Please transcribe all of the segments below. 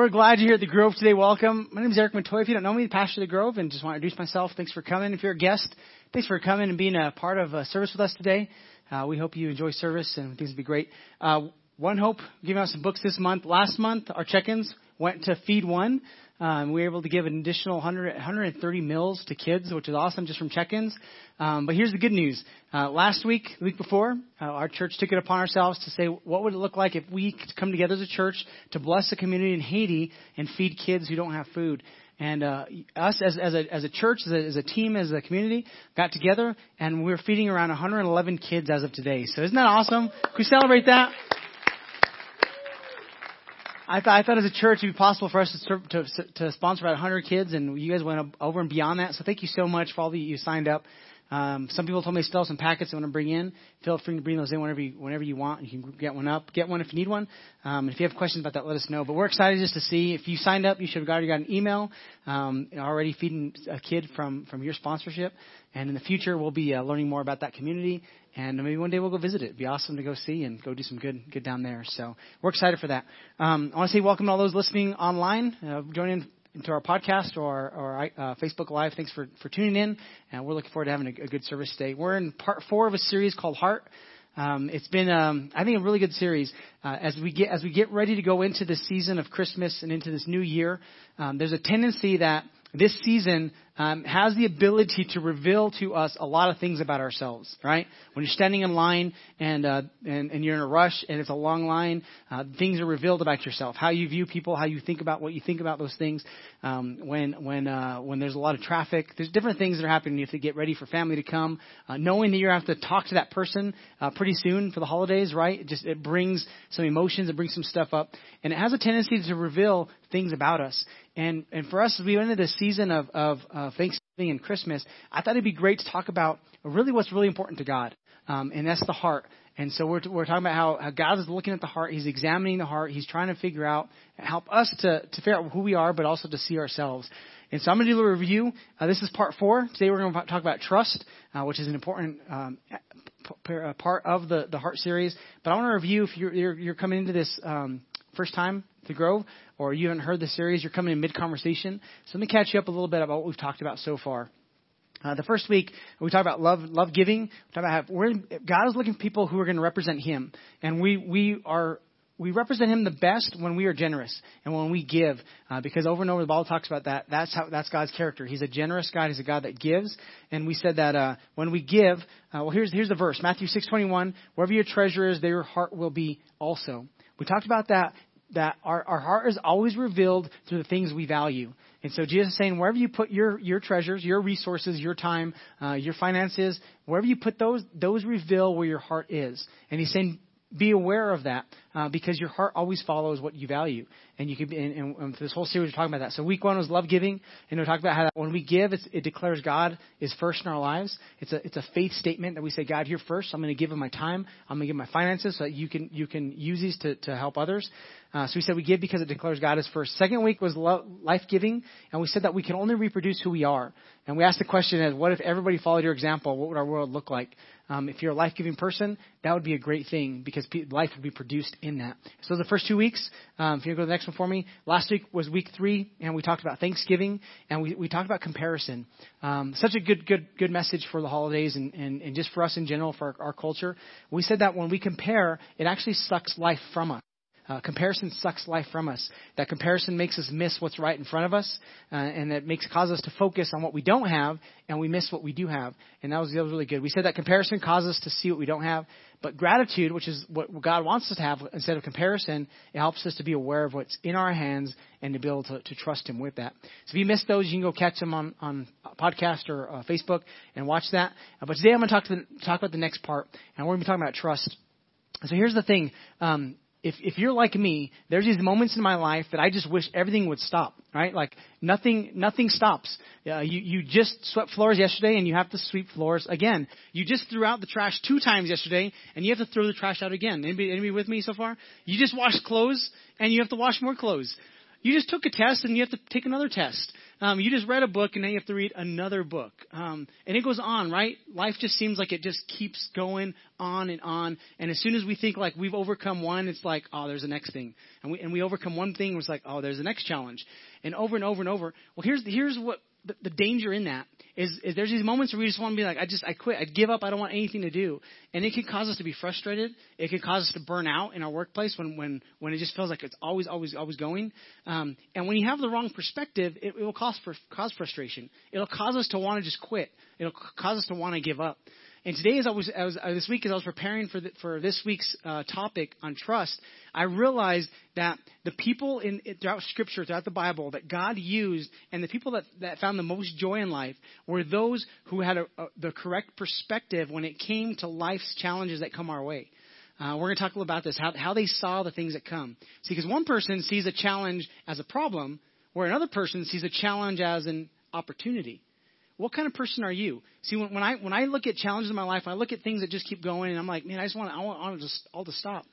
we're glad you're here at the Grove today. Welcome. My name is Eric Montoya. If you don't know me, pastor of the Grove, and just want to introduce myself. Thanks for coming. If you're a guest, thanks for coming and being a part of a service with us today. Uh, we hope you enjoy service and things will be great. Uh, One Hope giving out some books this month. Last month, our check-ins went to Feed One. Um, we were able to give an additional 100, 130 meals to kids, which is awesome just from check-ins. Um, but here's the good news. Uh, last week, the week before, uh, our church took it upon ourselves to say, what would it look like if we could come together as a church to bless the community in Haiti and feed kids who don't have food? And uh, us as, as, a, as a church, as a, as a team, as a community, got together and we're feeding around 111 kids as of today. So isn't that awesome? Can we celebrate that? I thought, I thought as a church it'd be possible for us to, to, to sponsor about 100 kids, and you guys went over and beyond that. So thank you so much for all that you signed up. Um, some people told me still some packets they want to bring in. Feel free to bring those in whenever you, whenever you want. You can get one up, get one if you need one. Um, if you have questions about that, let us know. But we're excited just to see if you signed up. You should have already got an email um, already feeding a kid from from your sponsorship. And in the future, we'll be uh, learning more about that community. And maybe one day we'll go visit it. It'd be awesome to go see and go do some good good down there. So we're excited for that. Um, I want to say welcome to all those listening online, uh, joining into our podcast or, or uh, Facebook Live. Thanks for, for tuning in, and we're looking forward to having a, a good service today. We're in part four of a series called Heart. Um, it's been, um, I think, a really good series uh, as we get as we get ready to go into this season of Christmas and into this new year. Um, there's a tendency that this season um, has the ability to reveal to us a lot of things about ourselves, right? When you're standing in line and, uh, and, and you're in a rush and it's a long line, uh, things are revealed about yourself. How you view people, how you think about what you think about those things. Um, when when uh, when there's a lot of traffic, there's different things that are happening. You have to get ready for family to come, uh, knowing that you're going to have to talk to that person uh, pretty soon for the holidays, right? It just it brings some emotions, it brings some stuff up, and it has a tendency to reveal things about us. And and for us, as we went into this season of of uh, Thanksgiving and Christmas, I thought it'd be great to talk about really what's really important to God, um, and that's the heart. And so we're, we're talking about how, how God is looking at the heart. He's examining the heart. He's trying to figure out, help us to, to figure out who we are, but also to see ourselves. And so I'm going to do a review. Uh, this is part four. Today we're going to talk about trust, uh, which is an important um, part of the, the heart series. But I want to review if you're, you're, you're coming into this um, first time to Grove, or you haven't heard the series, you're coming in mid conversation. So let me catch you up a little bit about what we've talked about so far. Uh, the first week we talked about love, love giving. We talked about how we're, God is looking for people who are going to represent Him, and we we are we represent Him the best when we are generous and when we give, uh, because over and over the Bible talks about that. That's how that's God's character. He's a generous God. He's a God that gives, and we said that uh, when we give, uh, well, here's here's the verse, Matthew six twenty one. Wherever your treasure is, there your heart will be also. We talked about that that our, our heart is always revealed through the things we value. And so Jesus is saying, wherever you put your, your treasures, your resources, your time, uh, your finances, wherever you put those, those reveal where your heart is. And he's saying, be aware of that uh, because your heart always follows what you value. And you can, and, and this whole series we're talking about that. So week one was love giving, and we talked about how that when we give, it declares God is first in our lives. It's a it's a faith statement that we say, God, you're first. I'm going to give him my time. I'm going to give my finances so that you can you can use these to to help others. Uh, so we said we give because it declares God is first. Second week was life giving, and we said that we can only reproduce who we are. And we asked the question as, what if everybody followed your example? What would our world look like? Um, if you're a life giving person, that would be a great thing because life would be produced in that. So the first two weeks, um, if you go to the next one for me, last week was week three, and we talked about Thanksgiving, and we, we talked about comparison. Um, such a good, good, good message for the holidays and, and, and just for us in general, for our, our culture. We said that when we compare, it actually sucks life from us. Uh, comparison sucks life from us. That comparison makes us miss what's right in front of us, uh, and that makes cause us to focus on what we don't have, and we miss what we do have. And that was, that was really good. We said that comparison causes us to see what we don't have, but gratitude, which is what God wants us to have instead of comparison, it helps us to be aware of what's in our hands and to be able to, to trust Him with that. So if you missed those, you can go catch them on on podcast or uh, Facebook and watch that. Uh, but today I'm going to talk to the, talk about the next part, and we're going to be talking about trust. So here's the thing. Um, if if you're like me, there's these moments in my life that I just wish everything would stop, right? Like nothing nothing stops. Uh, you you just swept floors yesterday and you have to sweep floors again. You just threw out the trash two times yesterday and you have to throw the trash out again. Anybody anybody with me so far? You just washed clothes and you have to wash more clothes. You just took a test and you have to take another test. Um, you just read a book and now you have to read another book. Um, and it goes on, right? Life just seems like it just keeps going on and on. And as soon as we think like we've overcome one, it's like, oh, there's the next thing. And we, and we overcome one thing, it's like, oh, there's the next challenge. And over and over and over. Well, here's, here's what the, the danger in that is, is there's these moments where we just want to be like, I just, I quit, I give up, I don't want anything to do. And it can cause us to be frustrated. It can cause us to burn out in our workplace when, when, when it just feels like it's always, always, always going. Um, and when you have the wrong perspective, it, it will cause, cause frustration. It'll cause us to want to just quit. It'll cause us to want to give up. And today, as I was, as, uh, this week, as I was preparing for the, for this week's uh, topic on trust, I realized that the people in throughout Scripture, throughout the Bible, that God used, and the people that, that found the most joy in life, were those who had a, a, the correct perspective when it came to life's challenges that come our way. Uh, we're going to talk a little about this, how, how they saw the things that come. See, because one person sees a challenge as a problem, where another person sees a challenge as an opportunity. What kind of person are you? See, when, when I when I look at challenges in my life, I look at things that just keep going, and I'm like, man, I just want I want, I want just all to stop.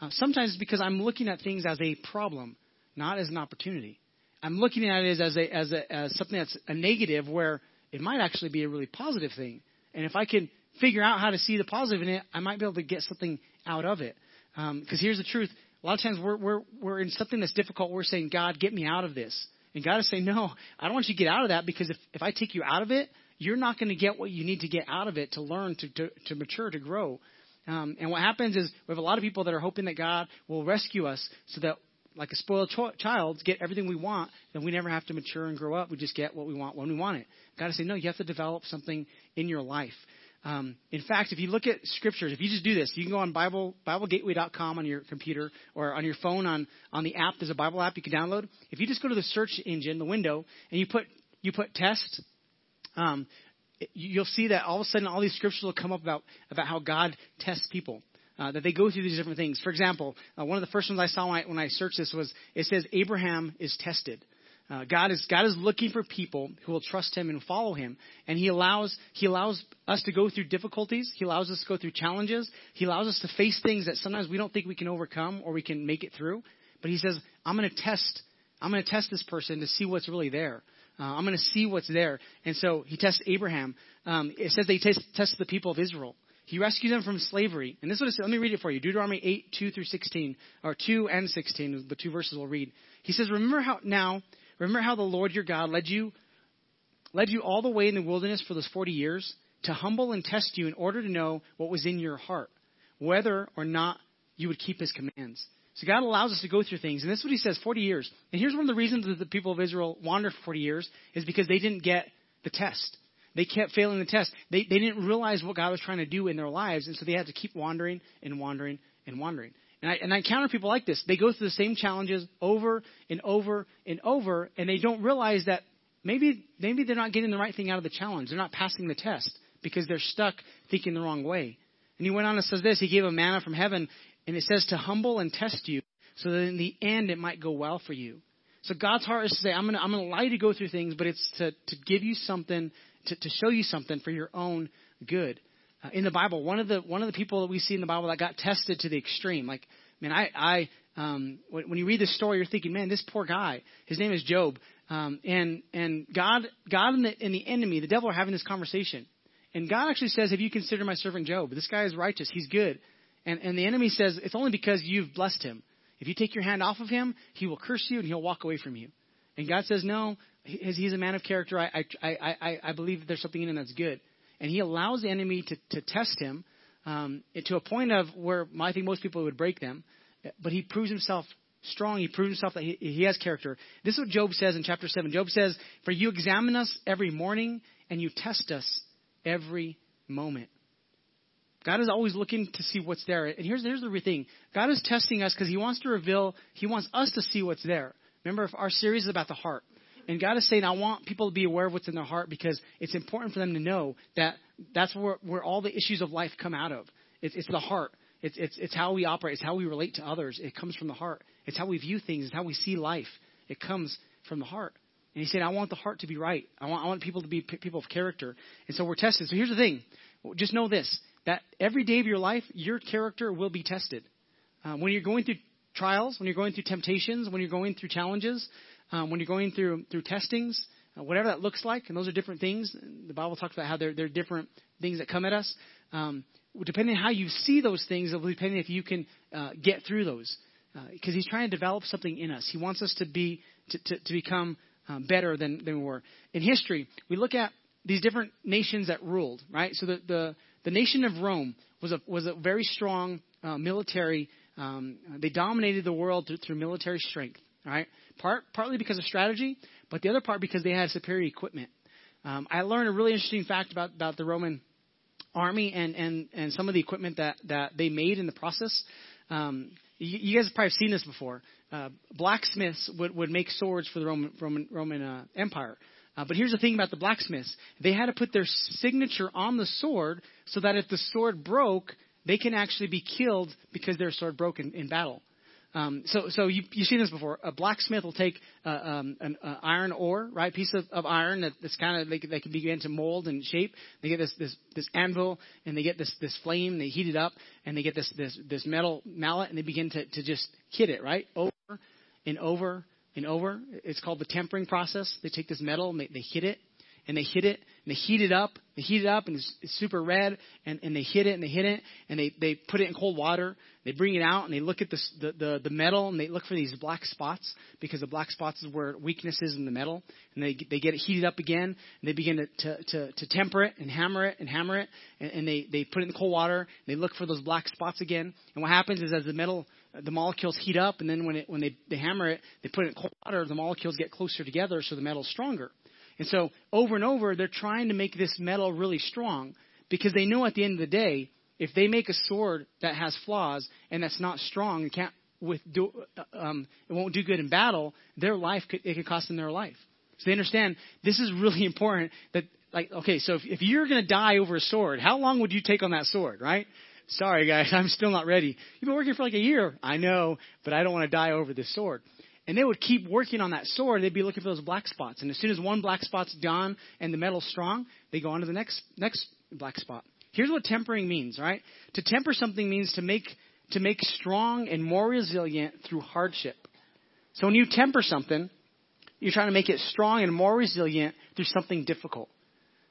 Uh, sometimes it's because I'm looking at things as a problem, not as an opportunity. I'm looking at it as a as a as something that's a negative, where it might actually be a really positive thing. And if I can figure out how to see the positive in it, I might be able to get something out of it. Because um, here's the truth: a lot of times we're we're we're in something that's difficult. We're saying, God, get me out of this. And God is saying, no, I don't want you to get out of that because if, if I take you out of it, you're not going to get what you need to get out of it to learn, to, to, to mature, to grow. Um, and what happens is we have a lot of people that are hoping that God will rescue us so that, like a spoiled ch- child, get everything we want, then we never have to mature and grow up. We just get what we want when we want it. God is saying, no, you have to develop something in your life. Um, in fact, if you look at scriptures, if you just do this, you can go on Bible, BibleGateway.com on your computer or on your phone on, on the app. There's a Bible app you can download. If you just go to the search engine, the window, and you put you put test, um, you'll see that all of a sudden all these scriptures will come up about about how God tests people. Uh, that they go through these different things. For example, uh, one of the first ones I saw when I, when I searched this was it says Abraham is tested. Uh, God is God is looking for people who will trust Him and follow Him, and He allows He allows us to go through difficulties. He allows us to go through challenges. He allows us to face things that sometimes we don't think we can overcome or we can make it through. But He says, "I'm going to test. I'm going to test this person to see what's really there. Uh, I'm going to see what's there." And so He tests Abraham. Um, it says they test, tested the people of Israel. He rescues them from slavery. And this is. Let me read it for you. Deuteronomy 8, 2 through 16, or 2 and 16, the two verses we'll read. He says, Remember how now Remember how the Lord your God led you led you all the way in the wilderness for those 40 years to humble and test you in order to know what was in your heart, whether or not you would keep his commands. So God allows us to go through things, and this is what he says, 40 years. And here's one of the reasons that the people of Israel wandered for 40 years is because they didn't get the test. They kept failing the test. They, they didn't realize what God was trying to do in their lives, and so they had to keep wandering and wandering and wandering. And I, and I encounter people like this. They go through the same challenges over and over and over, and they don't realize that maybe, maybe they're not getting the right thing out of the challenge. They're not passing the test because they're stuck thinking the wrong way. And he went on and says this He gave a manna from heaven, and it says to humble and test you so that in the end it might go well for you. So God's heart is to say, I'm going to, I'm going to allow you to go through things, but it's to, to give you something, to, to show you something for your own good in the Bible. One of the one of the people that we see in the Bible that got tested to the extreme. Like, man, I, I um, when, when you read this story, you're thinking, man, this poor guy. His name is Job, um, and and God, God and the, and the enemy, the devil, are having this conversation. And God actually says, "Have you considered my servant Job? This guy is righteous. He's good." And and the enemy says, "It's only because you've blessed him. If you take your hand off of him, he will curse you and he'll walk away from you." And God says, "No, he's a man of character. I I I I, believe there's something in him that's good." And he allows the enemy to, to test him um, to a point of where I think most people would break them. But he proves himself strong. He proves himself that he, he has character. This is what Job says in chapter 7. Job says, For you examine us every morning and you test us every moment. God is always looking to see what's there. And here's, here's the thing God is testing us because He wants to reveal, He wants us to see what's there. Remember, our series is about the heart. And God is saying, I want people to be aware of what's in their heart because it's important for them to know that that's where, where all the issues of life come out of. It's, it's the heart. It's, it's, it's how we operate. It's how we relate to others. It comes from the heart. It's how we view things. It's how we see life. It comes from the heart. And he said, I want the heart to be right. I want, I want people to be people of character. And so we're tested. So here's the thing. Just know this, that every day of your life, your character will be tested. Um, when you're going through trials, when you're going through temptations, when you're going through challenges, um, when you're going through through testings, uh, whatever that looks like, and those are different things. The Bible talks about how there are different things that come at us. Um, depending on how you see those things, it'll depend if you can uh, get through those. Because uh, He's trying to develop something in us. He wants us to be to, to, to become um, better than, than we were. In history, we look at these different nations that ruled, right? So the, the, the nation of Rome was a, was a very strong uh, military. Um, they dominated the world through, through military strength, right? Part, partly because of strategy, but the other part because they had superior equipment. Um, I learned a really interesting fact about, about the Roman army and, and, and some of the equipment that, that they made in the process. Um, you, you guys have probably seen this before. Uh, blacksmiths would, would make swords for the Roman, Roman, Roman uh, Empire. Uh, but here's the thing about the blacksmiths they had to put their signature on the sword so that if the sword broke, they can actually be killed because their sword broke in, in battle. Um, so, so you, you've seen this before. A blacksmith will take uh, um, an uh, iron ore, right, piece of, of iron that, that's kind of they, they can begin to mold and shape. They get this, this this anvil, and they get this this flame. They heat it up, and they get this this this metal mallet, and they begin to to just hit it right over and over and over. It's called the tempering process. They take this metal and they, they hit it, and they hit it, and they heat it up. They heat it up, and it's, it's super red, and, and they hit it, and they hit it, and they, they put it in cold water. They bring it out, and they look at the, the, the metal, and they look for these black spots, because the black spots is where weakness is in the metal. And they, they get it heated up again, and they begin to, to, to, to temper it, and hammer it, and hammer it, and, and they, they put it in cold water, and they look for those black spots again. And what happens is as the metal the molecules heat up, and then when it when they, they hammer it, they put it in cold water. The molecules get closer together, so the metal's stronger. And so over and over, they're trying to make this metal really strong because they know at the end of the day, if they make a sword that has flaws and that's not strong and can't with do, um, it won't do good in battle, their life could, it could cost them their life. So they understand this is really important. That like okay, so if, if you're to die over a sword, how long would you take on that sword, right? Sorry guys, I'm still not ready. You've been working for like a year. I know, but I don't want to die over this sword. And they would keep working on that sword. They'd be looking for those black spots. And as soon as one black spot's gone and the metal's strong, they go on to the next next black spot. Here's what tempering means, right? To temper something means to make to make strong and more resilient through hardship. So when you temper something, you're trying to make it strong and more resilient through something difficult.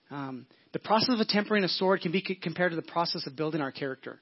Um, the process of tempering a sword can be compared to the process of building our character.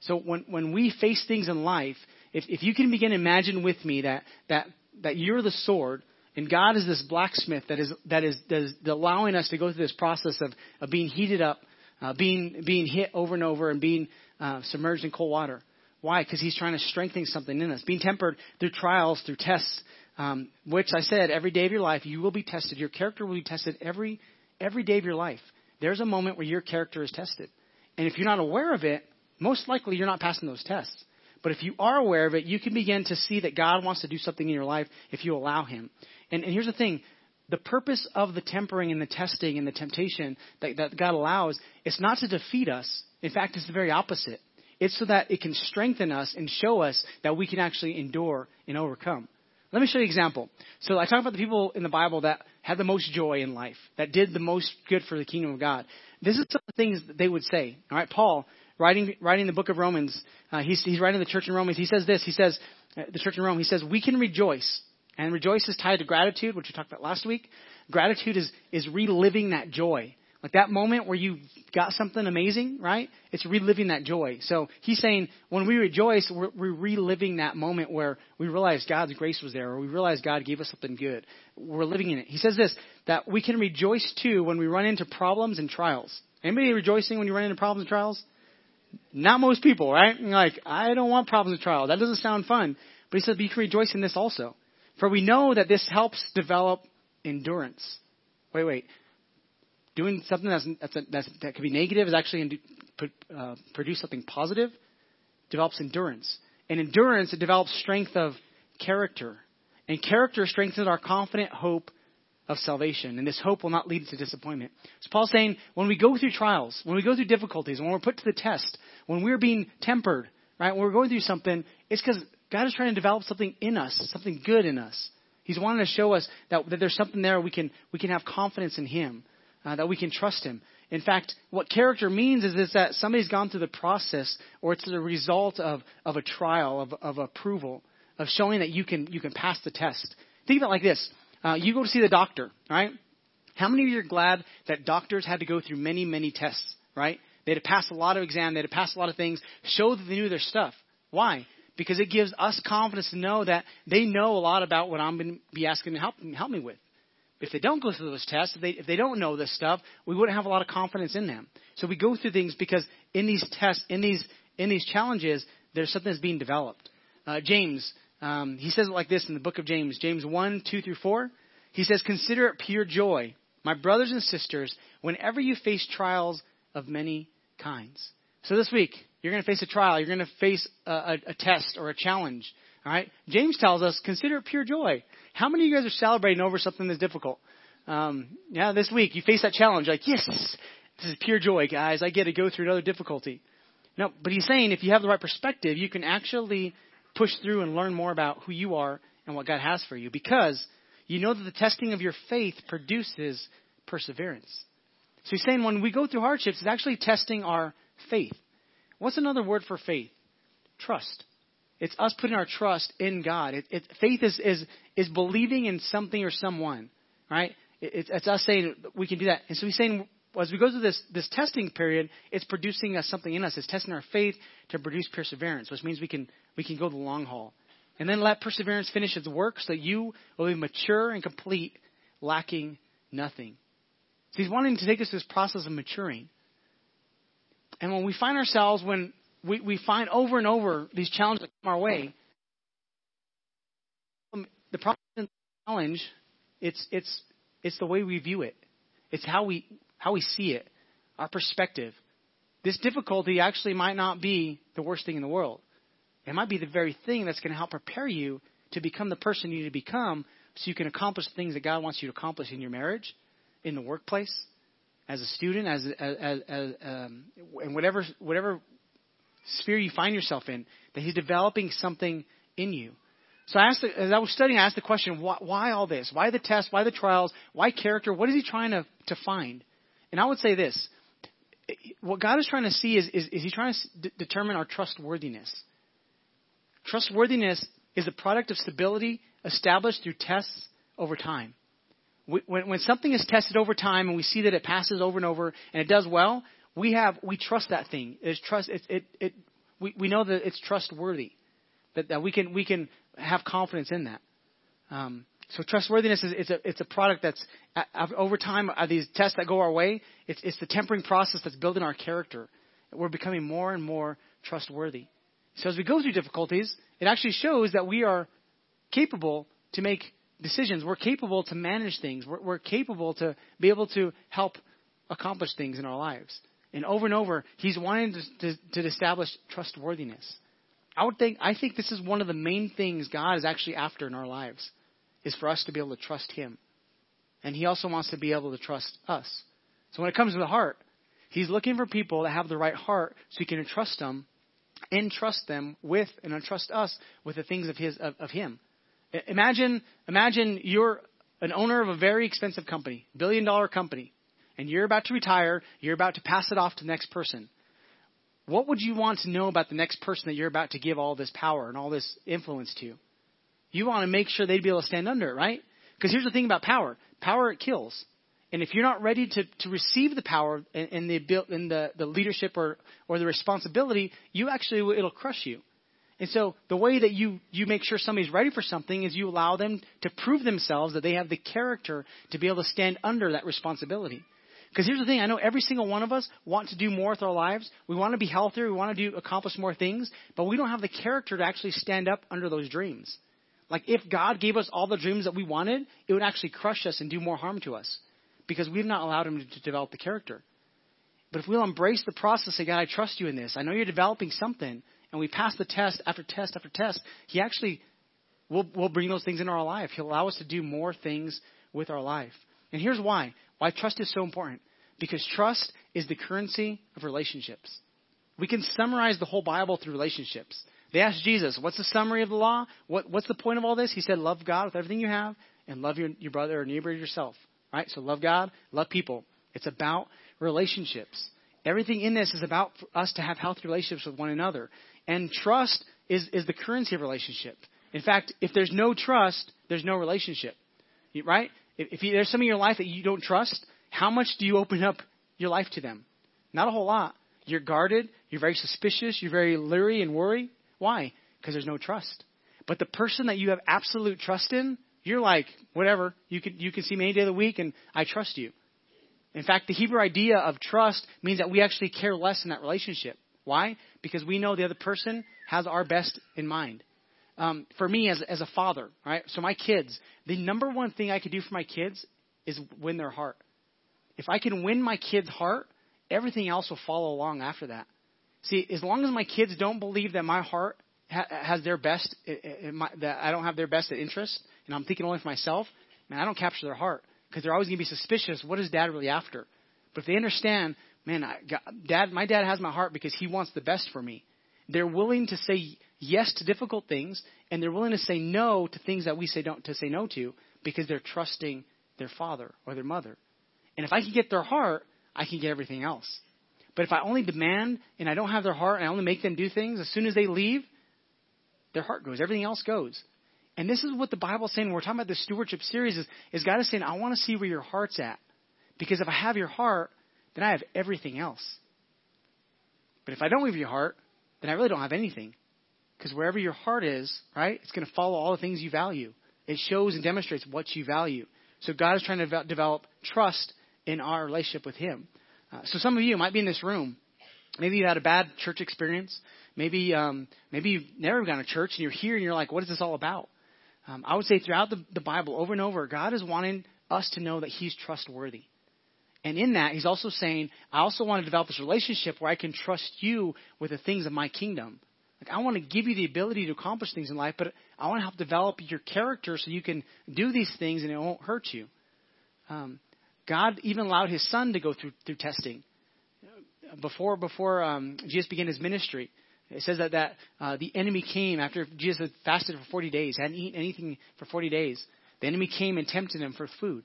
So when, when we face things in life, if, if you can begin imagine with me that, that, that you're the sword and God is this blacksmith that is, that is, that is allowing us to go through this process of, of being heated up, uh, being, being hit over and over and being uh, submerged in cold water. Why? Because he's trying to strengthen something in us. Being tempered through trials, through tests, um, which I said, every day of your life, you will be tested. Your character will be tested every, every day of your life. There's a moment where your character is tested. And if you're not aware of it, most likely you're not passing those tests. But if you are aware of it, you can begin to see that God wants to do something in your life if you allow Him. And, and here's the thing the purpose of the tempering and the testing and the temptation that, that God allows is not to defeat us. In fact, it's the very opposite. It's so that it can strengthen us and show us that we can actually endure and overcome. Let me show you an example. So I talk about the people in the Bible that had the most joy in life, that did the most good for the kingdom of God. This is some of the things that they would say. All right, Paul, writing, writing the book of Romans, uh, he's, he's writing the church in Romans. He says this. He says, uh, the church in Rome, he says, we can rejoice. And rejoice is tied to gratitude, which we talked about last week. Gratitude is, is reliving that joy. Like that moment where you got something amazing, right? It's reliving that joy. So he's saying when we rejoice, we're, we're reliving that moment where we realize God's grace was there, or we realize God gave us something good. We're living in it. He says this that we can rejoice too when we run into problems and trials. Anybody rejoicing when you run into problems and trials? Not most people, right? Like, I don't want problems and trials. That doesn't sound fun. But he says, but you can rejoice in this also. For we know that this helps develop endurance. Wait, wait doing something that's, that's, a, that's that could be negative is actually uh, produce something positive develops endurance and endurance it develops strength of character and character strengthens our confident hope of salvation and this hope will not lead to disappointment so paul's saying when we go through trials when we go through difficulties when we're put to the test when we're being tempered right when we're going through something it's because god is trying to develop something in us something good in us he's wanting to show us that, that there's something there we can we can have confidence in him uh, that we can trust Him. In fact, what character means is, is that somebody's gone through the process or it's the result of, of a trial, of, of approval, of showing that you can, you can pass the test. Think of it like this. Uh, you go to see the doctor, right? How many of you are glad that doctors had to go through many, many tests, right? They had to pass a lot of exams, they had to pass a lot of things, show that they knew their stuff. Why? Because it gives us confidence to know that they know a lot about what I'm going to be asking to help, help me with. If they don't go through those tests, if they, if they don't know this stuff, we wouldn't have a lot of confidence in them. So we go through things because in these tests, in these, in these challenges, there's something that's being developed. Uh, James, um, he says it like this in the book of James, James 1, 2 through 4. He says, Consider it pure joy, my brothers and sisters, whenever you face trials of many kinds. So this week, you're going to face a trial. You're going to face a, a, a test or a challenge. All right? James tells us, consider it pure joy. How many of you guys are celebrating over something that's difficult? Um, yeah, this week you face that challenge, like, yes, this is pure joy, guys. I get to go through another difficulty. No, but he's saying if you have the right perspective, you can actually push through and learn more about who you are and what God has for you because you know that the testing of your faith produces perseverance. So he's saying when we go through hardships, it's actually testing our faith. What's another word for faith? Trust. It's us putting our trust in God. It, it, faith is, is, is believing in something or someone, right? It, it's us saying we can do that. And so he's saying as we go through this, this testing period, it's producing us something in us. It's testing our faith to produce perseverance, which means we can, we can go the long haul. And then let perseverance finish its work so that you will be mature and complete, lacking nothing. So he's wanting to take us through this process of maturing. And when we find ourselves, when we, we find over and over these challenges that come our way. Um, the problem the challenge, it's, it's, it's the way we view it. It's how we, how we see it, our perspective. This difficulty actually might not be the worst thing in the world. It might be the very thing that's going to help prepare you to become the person you need to become so you can accomplish the things that God wants you to accomplish in your marriage, in the workplace, as a student, as, as, as, um, and whatever, whatever sphere you find yourself in, that He's developing something in you. So I asked, as I was studying, I asked the question, why, why all this? Why the tests? Why the trials? Why character? What is He trying to, to find? And I would say this. What God is trying to see is, is, is He trying to determine our trustworthiness. Trustworthiness is a product of stability established through tests over time. When, when something is tested over time and we see that it passes over and over and it does well, we have we trust that thing. It's trust. It, it, it we, we know that it's trustworthy. That, that we can we can have confidence in that. Um, so trustworthiness is it's a it's a product that's over time uh, these tests that go our way. It's it's the tempering process that's building our character. We're becoming more and more trustworthy. So as we go through difficulties, it actually shows that we are capable to make decisions. We're capable to manage things. We're, we're capable to be able to help accomplish things in our lives. And over and over, he's wanting to, to, to establish trustworthiness. I would think I think this is one of the main things God is actually after in our lives, is for us to be able to trust Him, and He also wants to be able to trust us. So when it comes to the heart, He's looking for people that have the right heart, so He can entrust them, entrust them with, and entrust us with the things of His of, of Him. Imagine imagine you're an owner of a very expensive company, billion dollar company and you're about to retire, you're about to pass it off to the next person. What would you want to know about the next person that you're about to give all this power and all this influence to? You want to make sure they'd be able to stand under it, right? Because here's the thing about power power, it kills. And if you're not ready to, to receive the power and, and the, and the, the leadership or, or the responsibility, you actually, it'll crush you. And so the way that you, you make sure somebody's ready for something is you allow them to prove themselves that they have the character to be able to stand under that responsibility. Because here's the thing, I know every single one of us want to do more with our lives. We want to be healthier, we want to do accomplish more things, but we don't have the character to actually stand up under those dreams. Like if God gave us all the dreams that we wanted, it would actually crush us and do more harm to us because we've not allowed him to, develop the character. But if we'll embrace the process, say, God, I trust you in this. I know you're developing something, and we pass the test after test after test, He actually will will bring those things into our life. He'll allow us to do more things with our life. And here's why. Why trust is so important. Because trust is the currency of relationships. We can summarize the whole Bible through relationships. They asked Jesus, What's the summary of the law? What, what's the point of all this? He said, Love God with everything you have and love your, your brother or neighbor yourself. Right? So love God, love people. It's about relationships. Everything in this is about us to have healthy relationships with one another. And trust is, is the currency of relationship. In fact, if there's no trust, there's no relationship. Right? If, you, there's some in your life that you don't trust, how much do you open up your life to them? Not a whole lot. You're guarded. You're very suspicious. You're very leery and worry. Why? Because there's no trust. But the person that you have absolute trust in, you're like, whatever. You can you can see me any day of the week, and I trust you. In fact, the Hebrew idea of trust means that we actually care less in that relationship. Why? Because we know the other person has our best in mind. Um, for me, as as a father, right? So my kids, the number one thing I could do for my kids is win their heart. If I can win my kid's heart, everything else will follow along after that. See, as long as my kids don't believe that my heart ha- has their best, my, that I don't have their best at interest, and I'm thinking only for myself, man, I don't capture their heart because they're always going to be suspicious. What is Dad really after? But if they understand, man, I, Dad, my dad has my heart because he wants the best for me. They're willing to say yes to difficult things, and they're willing to say no to things that we say don't to say no to because they're trusting their father or their mother. And if I can get their heart, I can get everything else. But if I only demand and I don't have their heart and I only make them do things, as soon as they leave, their heart goes. Everything else goes. And this is what the Bible's saying when we're talking about the stewardship series is, is God is saying, I want to see where your heart's at. Because if I have your heart, then I have everything else. But if I don't have your heart, then I really don't have anything. Because wherever your heart is, right, it's going to follow all the things you value. It shows and demonstrates what you value. So God is trying to develop trust in our relationship with Him. Uh, so some of you might be in this room. Maybe you had a bad church experience. Maybe um, maybe you've never gone to church and you're here and you're like, what is this all about? Um, I would say throughout the, the Bible, over and over, God is wanting us to know that He's trustworthy. And in that, He's also saying, I also want to develop this relationship where I can trust you with the things of my kingdom. Like I want to give you the ability to accomplish things in life, but I want to help develop your character so you can do these things and it won't hurt you. Um, God even allowed His Son to go through through testing before before um, Jesus began His ministry. It says that that uh, the enemy came after Jesus had fasted for 40 days, hadn't eaten anything for 40 days. The enemy came and tempted him for food,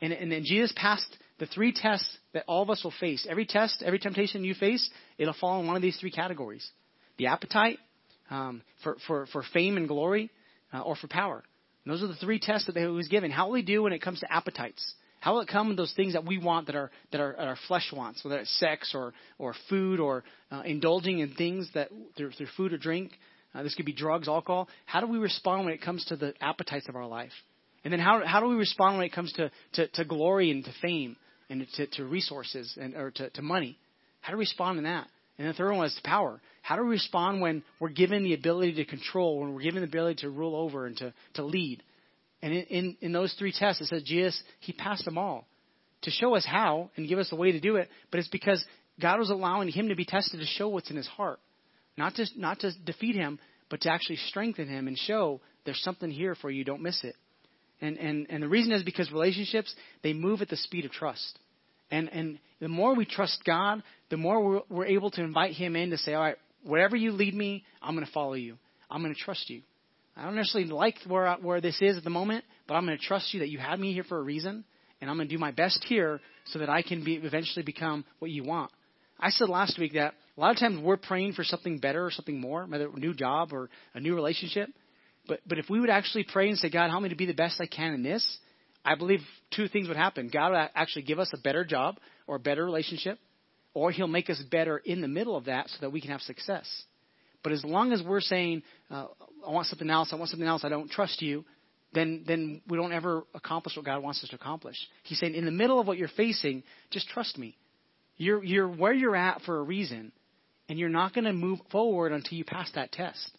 and and then Jesus passed the three tests that all of us will face. Every test, every temptation you face, it'll fall in one of these three categories: the appetite um, for for for fame and glory, uh, or for power. And those are the three tests that he was given. How will he do when it comes to appetites? How will it come with those things that we want that our that our, our flesh wants, whether it's sex or or food or uh, indulging in things that through, through food or drink? Uh, this could be drugs, alcohol. How do we respond when it comes to the appetites of our life? And then how how do we respond when it comes to to, to glory and to fame and to, to resources and or to, to money? How do we respond in that? And the third one is power. How do we respond when we're given the ability to control, when we're given the ability to rule over and to, to lead? And in, in, in those three tests, it says Jesus, he passed them all to show us how and give us a way to do it. But it's because God was allowing him to be tested to show what's in his heart. Not to, not to defeat him, but to actually strengthen him and show there's something here for you. Don't miss it. And, and, and the reason is because relationships, they move at the speed of trust. And, and the more we trust God, the more we're, we're able to invite Him in to say, all right, wherever you lead me, I'm going to follow you. I'm going to trust you. I don't necessarily like where where this is at the moment, but I'm going to trust you that you had me here for a reason, and I'm going to do my best here so that I can be eventually become what you want. I said last week that a lot of times we're praying for something better or something more, whether a new job or a new relationship. But but if we would actually pray and say, God, help me to be the best I can in this, I believe two things would happen. God would actually give us a better job or a better relationship, or He'll make us better in the middle of that so that we can have success. But as long as we're saying, uh, I want something else, I want something else, I don't trust you, then then we don't ever accomplish what God wants us to accomplish. He's saying, in the middle of what you're facing, just trust me. You're you're where you're at for a reason, and you're not going to move forward until you pass that test.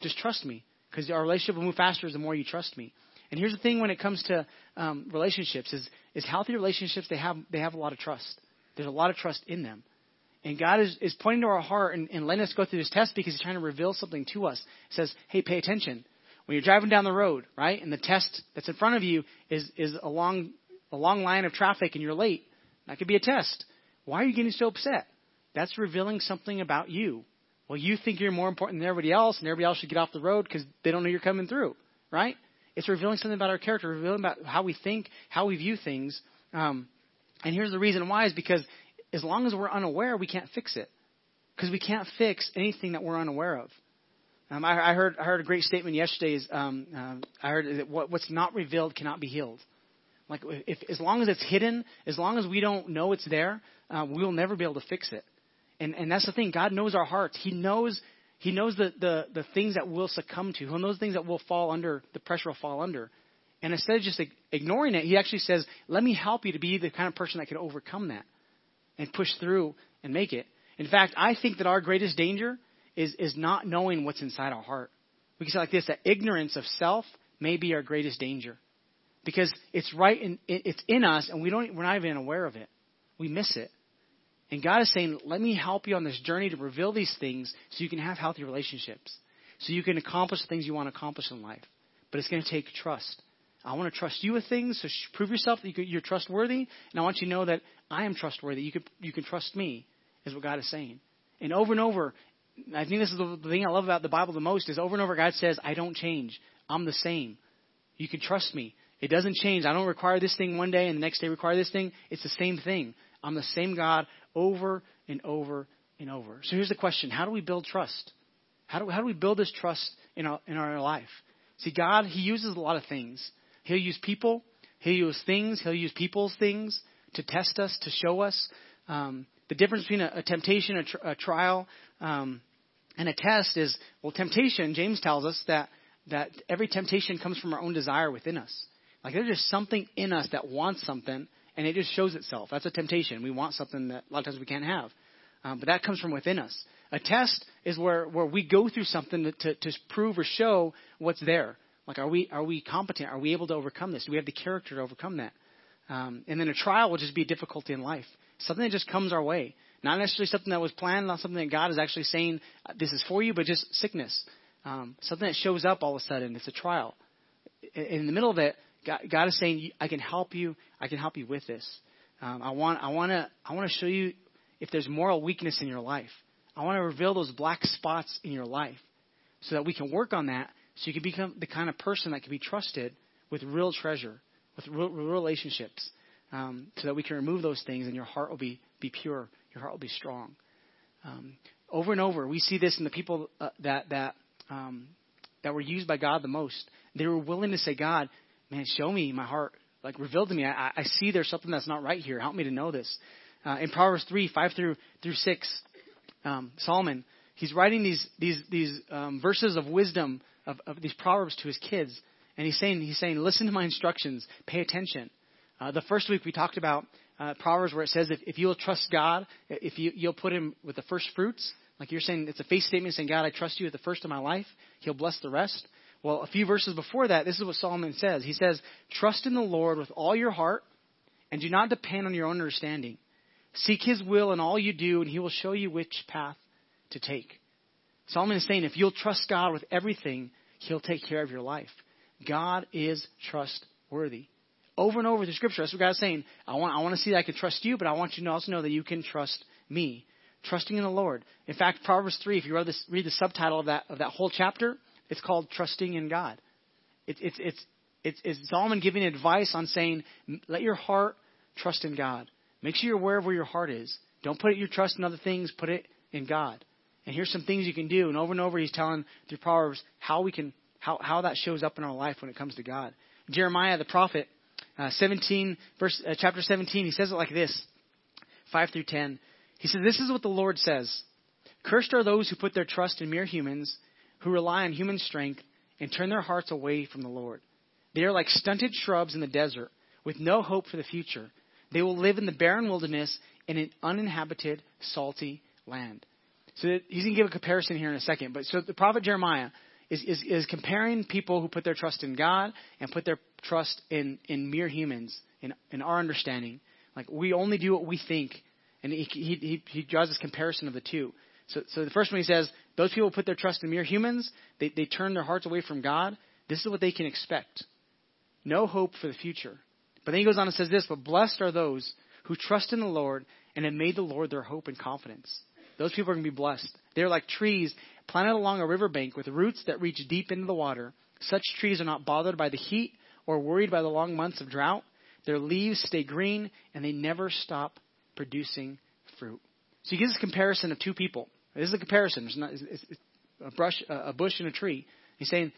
Just trust me, because our relationship will move faster the more you trust me. And here's the thing: when it comes to um, relationships, is is healthy relationships they have they have a lot of trust. There's a lot of trust in them. And God is, is pointing to our heart and, and letting us go through this test because He's trying to reveal something to us. He says, hey, pay attention. When you're driving down the road, right, and the test that's in front of you is, is a, long, a long line of traffic and you're late, that could be a test. Why are you getting so upset? That's revealing something about you. Well, you think you're more important than everybody else, and everybody else should get off the road because they don't know you're coming through, right? It's revealing something about our character, revealing about how we think, how we view things. Um, And here's the reason why is because as long as we're unaware, we can't fix it. Because we can't fix anything that we're unaware of. Um, I, I heard I heard a great statement yesterday. Is um, uh, I heard that what, what's not revealed cannot be healed. Like if as long as it's hidden, as long as we don't know it's there, uh, we'll never be able to fix it. And and that's the thing. God knows our hearts. He knows He knows the the the things that we'll succumb to. He knows things that will fall under the pressure will fall under. And instead of just ignoring it, He actually says, "Let me help you to be the kind of person that can overcome that and push through and make it." In fact, I think that our greatest danger is, is not knowing what's inside our heart. We can say like this that ignorance of self may be our greatest danger. Because it's right in it's in us and we don't we're not even aware of it. We miss it. And God is saying, Let me help you on this journey to reveal these things so you can have healthy relationships. So you can accomplish the things you want to accomplish in life. But it's going to take trust. I want to trust you with things, so prove yourself that you are trustworthy, and I want you to know that I am trustworthy. You can, you can trust me is what God is saying. And over and over, I think this is the thing I love about the Bible the most is over and over God says, I don't change. I'm the same. You can trust me. It doesn't change. I don't require this thing one day and the next day require this thing. It's the same thing. I'm the same God over and over and over. So here's the question. How do we build trust? How do, how do we build this trust in our, in our life? See, God, He uses a lot of things. He'll use people. He'll use things. He'll use people's things to test us, to show us. Um, the difference between a, a temptation, a, tr- a trial, um, and a test is well, temptation. James tells us that that every temptation comes from our own desire within us. Like there's just something in us that wants something, and it just shows itself. That's a temptation. We want something that a lot of times we can't have, um, but that comes from within us. A test is where where we go through something to, to to prove or show what's there. Like are we are we competent? Are we able to overcome this? Do we have the character to overcome that? Um, and then a trial will just be a difficulty in life something that just comes our way. Not necessarily something that was planned, not something that God is actually saying, uh, this is for you, but just sickness. Um, something that shows up all of a sudden. It's a trial. In the middle of it, God, God is saying, I can help you. I can help you with this. Um, I want, I want to, I want to show you if there's moral weakness in your life. I want to reveal those black spots in your life so that we can work on that so you can become the kind of person that can be trusted with real treasure, with real, real relationships um, so that we can remove those things and your heart will be, be pure. Your heart will be strong. Um, over and over, we see this in the people uh, that, that, um, that were used by God the most. They were willing to say, God, man, show me my heart. Like, reveal to me. I, I see there's something that's not right here. Help me to know this. Uh, in Proverbs 3, 5 through, through 6, um, Solomon, he's writing these, these, these um, verses of wisdom, of, of these proverbs to his kids. And he's saying, he's saying, listen to my instructions, pay attention. Uh, the first week we talked about uh, Proverbs where it says if, if you'll trust God, if you, you'll put Him with the first fruits, like you're saying, it's a faith statement saying, God, I trust you at the first of my life. He'll bless the rest. Well, a few verses before that, this is what Solomon says. He says, Trust in the Lord with all your heart and do not depend on your own understanding. Seek His will in all you do, and He will show you which path to take. Solomon is saying, if you'll trust God with everything, He'll take care of your life. God is trustworthy over and over through Scripture. That's what God's saying. I want, I want to see that I can trust you, but I want you to also know that you can trust me. Trusting in the Lord. In fact, Proverbs 3, if you read, this, read the subtitle of that, of that whole chapter, it's called Trusting in God. It, it's, it's, it's, it's Solomon giving advice on saying, let your heart trust in God. Make sure you're aware of where your heart is. Don't put your trust in other things, put it in God. And here's some things you can do. And over and over, he's telling through Proverbs how we can, how, how that shows up in our life when it comes to God. Jeremiah, the prophet, uh, 17, verse, uh, chapter 17, he says it like this 5 through 10. He says, This is what the Lord says Cursed are those who put their trust in mere humans, who rely on human strength, and turn their hearts away from the Lord. They are like stunted shrubs in the desert, with no hope for the future. They will live in the barren wilderness in an uninhabited, salty land. So he's going to give a comparison here in a second. But so the prophet Jeremiah is, is, is comparing people who put their trust in God and put their trust in, in mere humans, in, in our understanding. Like we only do what we think, and he, he, he draws this comparison of the two. So, so the first one he says, those people put their trust in mere humans, they, they turn their hearts away from God. This is what they can expect. No hope for the future. But then he goes on and says this, but blessed are those who trust in the Lord and have made the Lord their hope and confidence. Those people are going to be blessed. They're like trees planted along a riverbank with roots that reach deep into the water. Such trees are not bothered by the heat or worried by the long months of drought. their leaves stay green, and they never stop producing fruit. So he gives a comparison of two people. This is a comparison. It's not it's, a brush, a bush, and a tree. He's saying,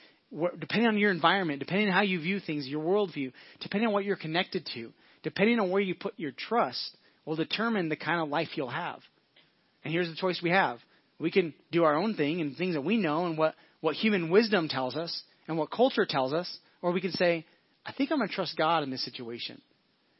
depending on your environment, depending on how you view things, your worldview, depending on what you're connected to, depending on where you put your trust, will determine the kind of life you'll have. And here's the choice we have. We can do our own thing and things that we know and what, what human wisdom tells us and what culture tells us, or we can say, I think I'm going to trust God in this situation.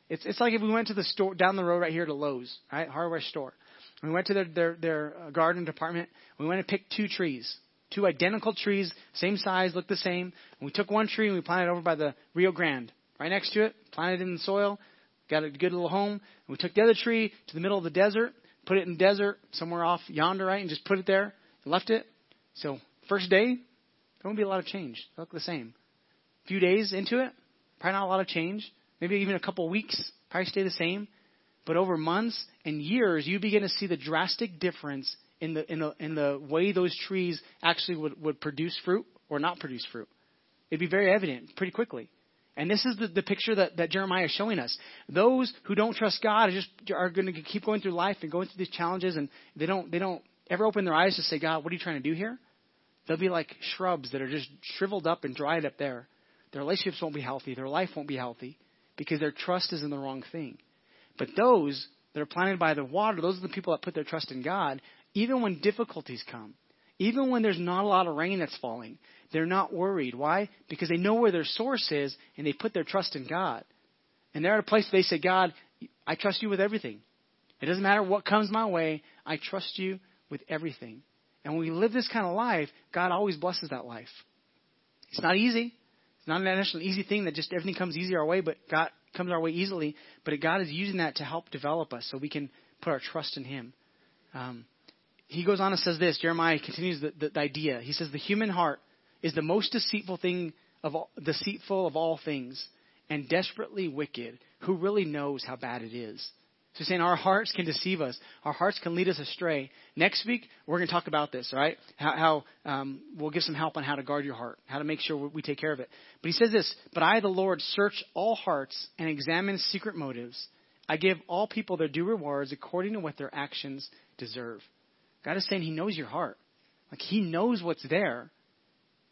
It's, it's like if we went to the store down the road right here to Lowe's, right, hardware store. We went to their, their, their uh, garden department. We went and picked two trees, two identical trees, same size, looked the same. And we took one tree and we planted it over by the Rio Grande, right next to it, planted it in the soil, got a good little home. And we took the other tree to the middle of the desert, put it in the desert somewhere off yonder, right, and just put it there and left it. So first day, there won't be a lot of change. Look the same. A few days into it, probably not a lot of change. Maybe even a couple weeks, probably stay the same. But over months and years, you begin to see the drastic difference in the, in the, in the way those trees actually would, would produce fruit or not produce fruit. It'd be very evident pretty quickly. And this is the, the picture that, that Jeremiah is showing us. Those who don't trust God are just are going to keep going through life and going through these challenges, and they don't they don't ever open their eyes to say, God, what are you trying to do here? They'll be like shrubs that are just shriveled up and dried up there. Their relationships won't be healthy. Their life won't be healthy because their trust is in the wrong thing. But those that are planted by the water, those are the people that put their trust in God, even when difficulties come, even when there's not a lot of rain that's falling, they're not worried. Why? Because they know where their source is and they put their trust in God. And they're at a place where they say, God, I trust you with everything. It doesn't matter what comes my way, I trust you with everything. And when we live this kind of life, God always blesses that life. It's not easy. It's not necessarily an easy thing that just everything comes easy our way, but God comes our way easily, but God is using that to help develop us so we can put our trust in Him. Um, he goes on and says this. Jeremiah continues the, the, the, idea. He says the human heart is the most deceitful thing of all, deceitful of all things and desperately wicked. Who really knows how bad it is? So saying our hearts can deceive us. Our hearts can lead us astray. Next week, we're going to talk about this, right? How, how um, we'll give some help on how to guard your heart, how to make sure we take care of it. But he says this, But I, the Lord, search all hearts and examine secret motives. I give all people their due rewards according to what their actions deserve. God is saying he knows your heart. Like he knows what's there.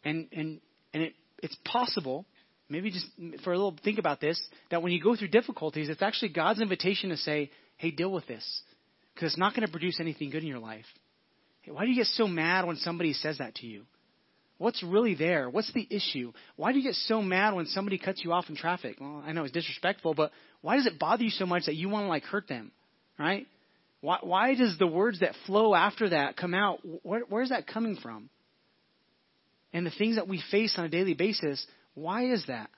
And, and, and it, it's possible maybe just for a little think about this that when you go through difficulties, it's actually God's invitation to say, hey, deal with this. Because it's not going to produce anything good in your life. Hey, why do you get so mad when somebody says that to you? What's really there? What's the issue? Why do you get so mad when somebody cuts you off in traffic? Well, I know it's disrespectful, but why does it bother you so much that you want to like hurt them? Right? Why, why does the words that flow after that come out? Where, where's that coming from? And the things that we face on a daily basis, why is that?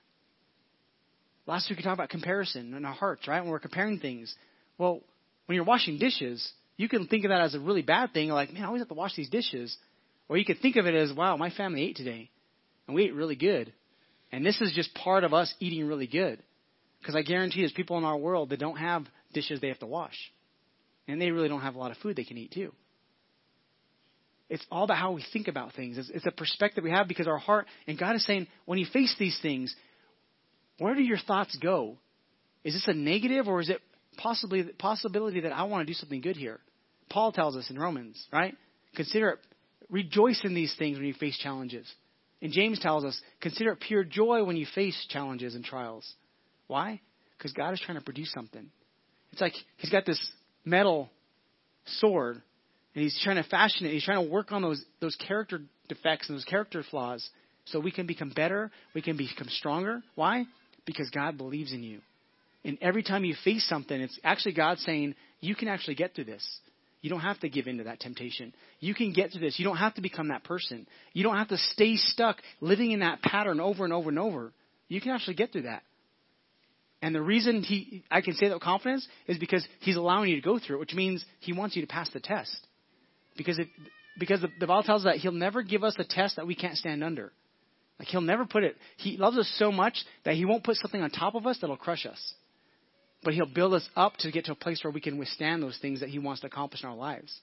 Last week we talked about comparison in our hearts, right? When we're comparing things. Well, when you're washing dishes, you can think of that as a really bad thing, like, man, I always have to wash these dishes. Or you could think of it as, wow, my family ate today, and we ate really good. And this is just part of us eating really good. Because I guarantee there's people in our world that don't have dishes they have to wash. And they really don't have a lot of food they can eat, too. It's all about how we think about things. It's, it's a perspective we have because our heart, and God is saying, when you face these things, where do your thoughts go? Is this a negative or is it possibly possibility that I want to do something good here? Paul tells us in Romans, right? Consider it, rejoice in these things when you face challenges. And James tells us, consider it pure joy when you face challenges and trials. Why? Because God is trying to produce something. It's like he's got this metal sword and he's trying to fashion it. He's trying to work on those, those character defects and those character flaws so we can become better, we can become stronger. Why? Because God believes in you. And every time you face something, it's actually God saying, you can actually get through this. You don't have to give in to that temptation. You can get through this. You don't have to become that person. You don't have to stay stuck living in that pattern over and over and over. You can actually get through that. And the reason he, I can say that with confidence is because he's allowing you to go through it, which means he wants you to pass the test. Because it, because the, the Bible tells us that He'll never give us a test that we can't stand under. Like He'll never put it. He loves us so much that He won't put something on top of us that'll crush us. But He'll build us up to get to a place where we can withstand those things that He wants to accomplish in our lives.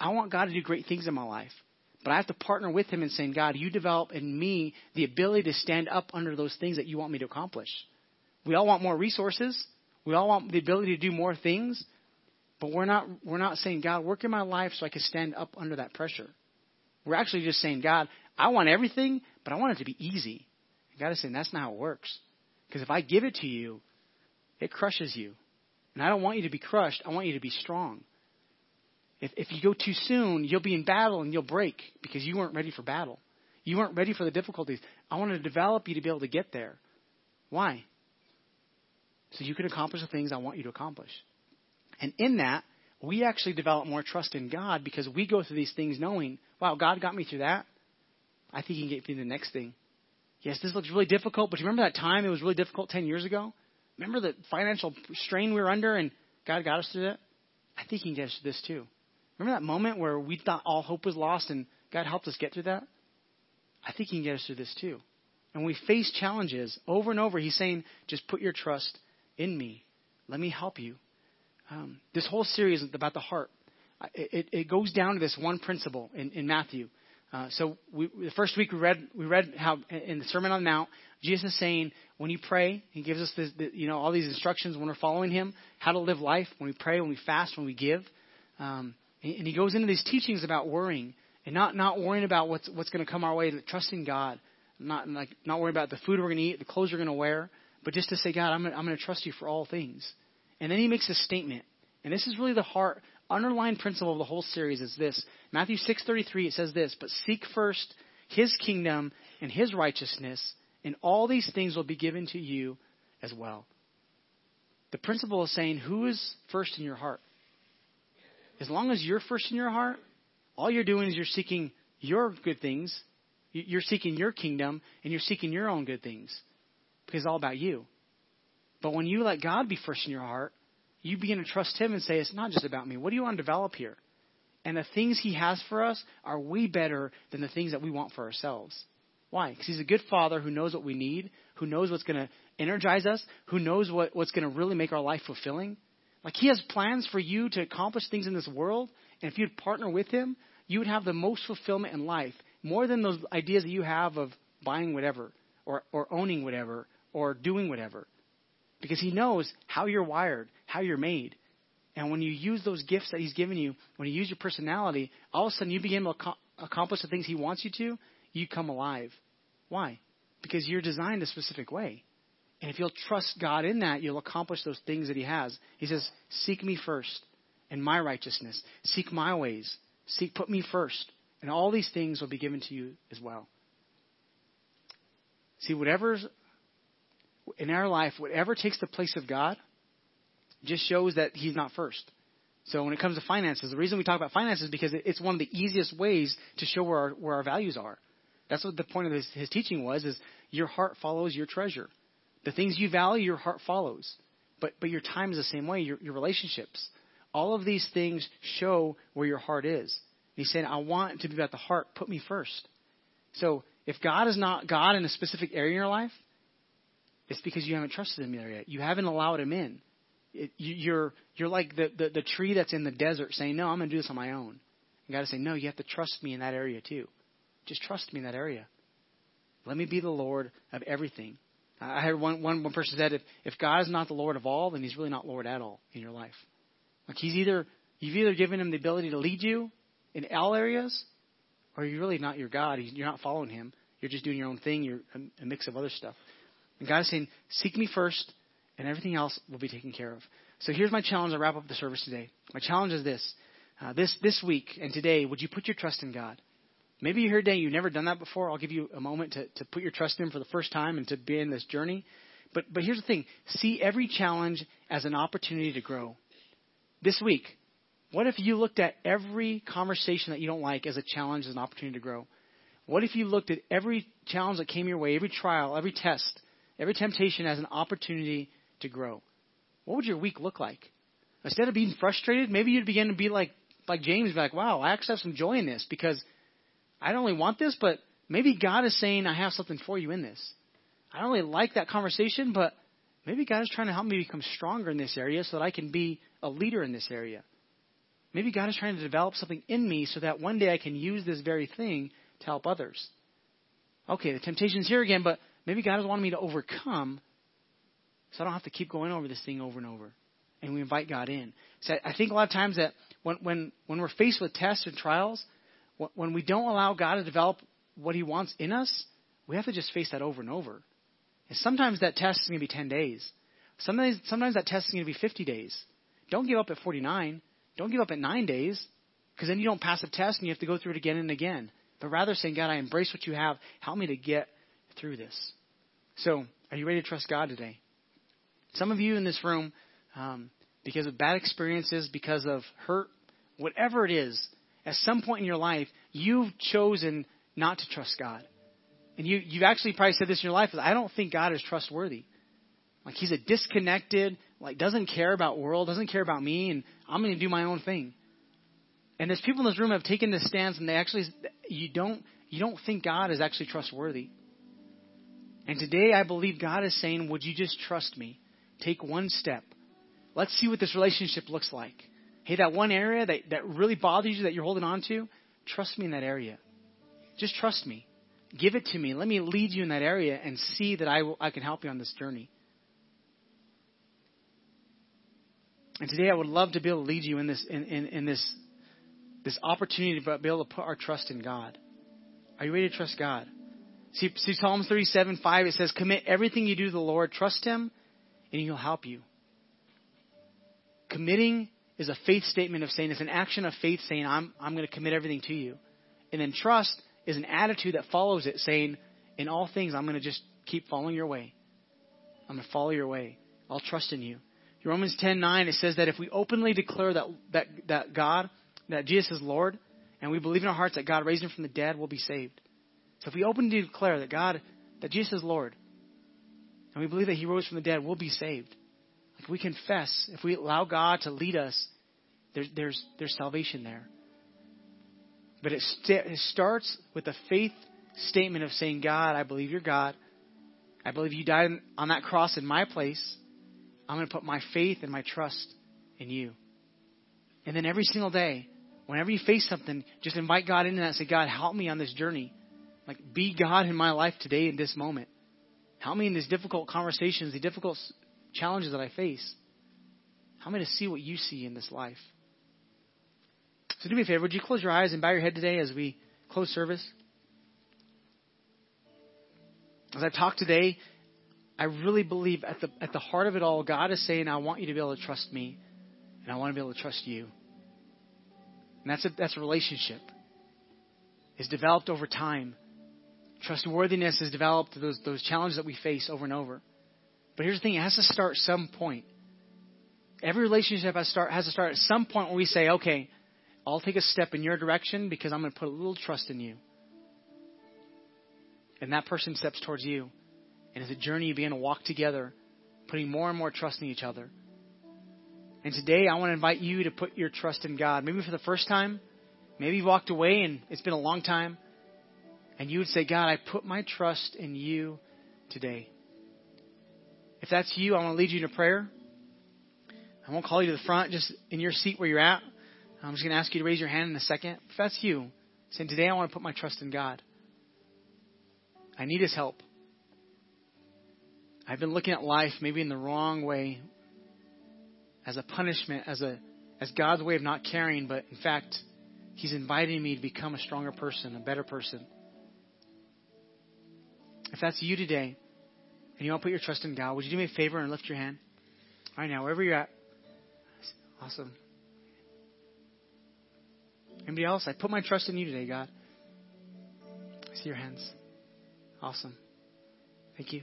I want God to do great things in my life. But I have to partner with Him in saying, God, you develop in me the ability to stand up under those things that you want me to accomplish. We all want more resources. We all want the ability to do more things. But we're not, we're not saying, God, work in my life so I can stand up under that pressure. We're actually just saying, God, I want everything, but I want it to be easy. And God is saying, that's not how it works. Because if I give it to you, it crushes you. And I don't want you to be crushed. I want you to be strong. If, if you go too soon, you'll be in battle and you'll break because you weren't ready for battle. You weren't ready for the difficulties. I want to develop you to be able to get there. Why? So you can accomplish the things I want you to accomplish. And in that, we actually develop more trust in God because we go through these things knowing, wow, God got me through that. I think He can get me the next thing. Yes, this looks really difficult, but you remember that time it was really difficult 10 years ago? Remember the financial strain we were under and God got us through that? I think He can get us through this too. Remember that moment where we thought all hope was lost and God helped us get through that? I think He can get us through this too. And when we face challenges over and over. He's saying, just put your trust in me. Let me help you. Um, this whole series about the heart. It, it, goes down to this one principle in, in Matthew. Uh, so we, the first week we read we read how in the Sermon on the Mount Jesus is saying when you pray He gives us this, the, you know all these instructions when we're following Him how to live life when we pray when we fast when we give um, and He goes into these teachings about worrying and not not worrying about what's what's going to come our way trusting God not like not worrying about the food we're going to eat the clothes we're going to wear but just to say God I'm gonna, I'm going to trust you for all things and then He makes a statement and this is really the heart underlying principle of the whole series is this. Matthew 6:33 it says this, "But seek first his kingdom and his righteousness, and all these things will be given to you as well." The principle is saying who is first in your heart? As long as you're first in your heart, all you're doing is you're seeking your good things. You're seeking your kingdom and you're seeking your own good things because it's all about you. But when you let God be first in your heart, you begin to trust Him and say, It's not just about me. What do you want to develop here? And the things He has for us are way better than the things that we want for ourselves. Why? Because He's a good Father who knows what we need, who knows what's going to energize us, who knows what, what's going to really make our life fulfilling. Like He has plans for you to accomplish things in this world, and if you'd partner with Him, you would have the most fulfillment in life, more than those ideas that you have of buying whatever, or, or owning whatever, or doing whatever. Because He knows how you're wired, how you're made. And when you use those gifts that He's given you, when you use your personality, all of a sudden you begin to ac- accomplish the things He wants you to, you come alive. Why? Because you're designed a specific way. And if you'll trust God in that, you'll accomplish those things that He has. He says, Seek me first and my righteousness. Seek my ways. Seek, put me first. And all these things will be given to you as well. See, whatever's in our life, whatever takes the place of God, just shows that He's not first. So when it comes to finances, the reason we talk about finances is because it's one of the easiest ways to show where our, where our values are. That's what the point of his, his teaching was: is your heart follows your treasure. The things you value, your heart follows. But but your time is the same way. Your your relationships, all of these things show where your heart is. And he said, "I want to be about the heart. Put me first. So if God is not God in a specific area in your life, it's because you haven't trusted Him there yet. You haven't allowed Him in. It, you, you're you're like the, the the tree that's in the desert saying, "No, I'm going to do this on my own." And God is saying, "No, you have to trust me in that area too. Just trust me in that area. Let me be the Lord of everything." I heard one one one person said, "If if God is not the Lord of all, then He's really not Lord at all in your life. Like He's either you've either given Him the ability to lead you in all areas, or you're really not your God. You're not following Him. You're just doing your own thing. You're a mix of other stuff." And God is saying, Seek me first, and everything else will be taken care of. So here's my challenge to wrap up the service today. My challenge is this. Uh, this this week and today, would you put your trust in God? Maybe you're here today, you've never done that before. I'll give you a moment to, to put your trust in Him for the first time and to be in this journey. But but here's the thing: see every challenge as an opportunity to grow. This week, what if you looked at every conversation that you don't like as a challenge, as an opportunity to grow? What if you looked at every challenge that came your way, every trial, every test, every temptation has an opportunity to grow. What would your week look like? Instead of being frustrated, maybe you'd begin to be like like James, be like, wow, I actually have some joy in this because I don't really want this, but maybe God is saying I have something for you in this. I don't really like that conversation, but maybe God is trying to help me become stronger in this area so that I can be a leader in this area. Maybe God is trying to develop something in me so that one day I can use this very thing to help others. Okay, the temptation's here again, but Maybe God is wanting me to overcome so I don't have to keep going over this thing over and over. And we invite God in. So I think a lot of times that when when when we're faced with tests and trials, when we don't allow God to develop what He wants in us, we have to just face that over and over. And sometimes that test is going to be 10 days. Sometimes, sometimes that test is going to be 50 days. Don't give up at 49. Don't give up at nine days, because then you don't pass a test and you have to go through it again and again. But rather saying, God, I embrace what you have. Help me to get through this. So, are you ready to trust God today? Some of you in this room, um, because of bad experiences, because of hurt, whatever it is, at some point in your life, you've chosen not to trust God. And you, you've actually probably said this in your life, I don't think God is trustworthy. Like he's a disconnected, like doesn't care about world, doesn't care about me, and I'm going to do my own thing. And there's people in this room have taken this stance, and they actually you don't you don't think God is actually trustworthy. And today I believe God is saying, "Would you just trust me? Take one step. Let's see what this relationship looks like. Hey, that one area that that really bothers you that you're holding on to, trust me in that area. Just trust me. Give it to me. Let me lead you in that area and see that I, will, I can help you on this journey." And today I would love to be able to lead you in this in, in, in this this opportunity to be able to put our trust in God. Are you ready to trust God? See, see Psalms 37, 5, it says, Commit everything you do to the Lord, trust Him, and He'll help you. Committing is a faith statement of saying, it's an action of faith saying, I'm, I'm going to commit everything to you. And then trust is an attitude that follows it, saying, In all things, I'm going to just keep following your way. I'm going to follow your way. I'll trust in you. Romans 10:9 it says that if we openly declare that that that God that Jesus is Lord and we believe in our hearts that God raised him from the dead, we'll be saved. So if we openly declare that God that Jesus is Lord and we believe that he rose from the dead, we'll be saved. If we confess, if we allow God to lead us, there's there's there's salvation there. But it, st- it starts with a faith statement of saying, God, I believe you're God. I believe you died on that cross in my place. I'm going to put my faith and my trust in you. And then every single day, whenever you face something, just invite God into that and say, God, help me on this journey. Like, be God in my life today in this moment. Help me in these difficult conversations, the difficult challenges that I face. Help me to see what you see in this life. So do me a favor, would you close your eyes and bow your head today as we close service? As I talk today, I really believe at the at the heart of it all, God is saying, I want you to be able to trust me, and I want to be able to trust you. And that's a that's a relationship. It's developed over time. Trustworthiness is developed those those challenges that we face over and over. But here's the thing: it has to start some point. Every relationship has to start has to start at some point where we say, "Okay, I'll take a step in your direction because I'm going to put a little trust in you." And that person steps towards you. And as a journey, you begin to walk together, putting more and more trust in each other. And today, I want to invite you to put your trust in God. Maybe for the first time, maybe you walked away and it's been a long time, and you would say, God, I put my trust in you today. If that's you, I want to lead you in a prayer. I won't call you to the front, just in your seat where you're at. I'm just going to ask you to raise your hand in a second. If that's you, saying, Today I want to put my trust in God. I need His help. I've been looking at life maybe in the wrong way as a punishment, as a as God's way of not caring, but in fact, He's inviting me to become a stronger person, a better person. If that's you today, and you want to put your trust in God, would you do me a favor and lift your hand? Right now, wherever you're at. Awesome. Anybody else? I put my trust in you today, God. I see your hands. Awesome. Thank you.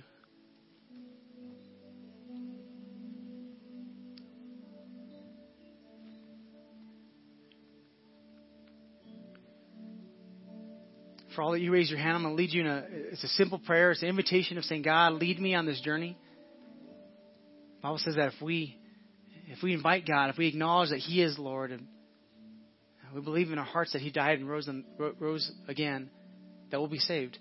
For all that you raise your hand, I'm going to lead you in a, it's a simple prayer. It's an invitation of saying, God, lead me on this journey. The Bible says that if we, if we invite God, if we acknowledge that He is Lord, and we believe in our hearts that He died and rose, and, rose again, that we'll be saved.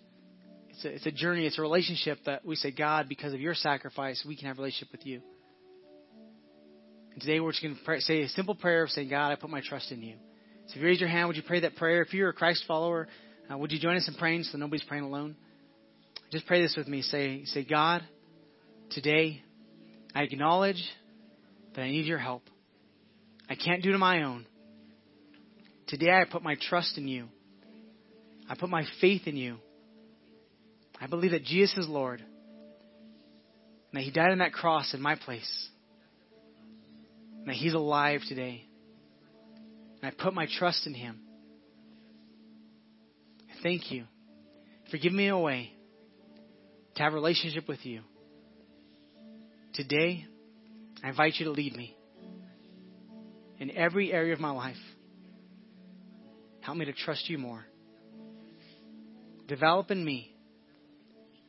It's a, it's a journey. It's a relationship that we say, God, because of your sacrifice, we can have a relationship with you. And today we're just going to pray, say a simple prayer of saying, God, I put my trust in you. So if you raise your hand, would you pray that prayer? If you're a Christ follower, uh, would you join us in praying so nobody's praying alone? Just pray this with me. Say, say, God, today I acknowledge that I need your help. I can't do it on my own. Today I put my trust in you. I put my faith in you. I believe that Jesus is Lord. And that He died on that cross in my place. And that He's alive today. And I put my trust in Him. Thank you for giving me a way to have a relationship with you. Today, I invite you to lead me in every area of my life. Help me to trust you more. Develop in me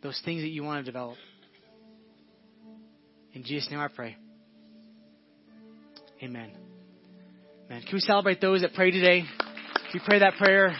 those things that you want to develop. In Jesus' name I pray. Amen. Amen. Can we celebrate those that pray today? If you pray that prayer,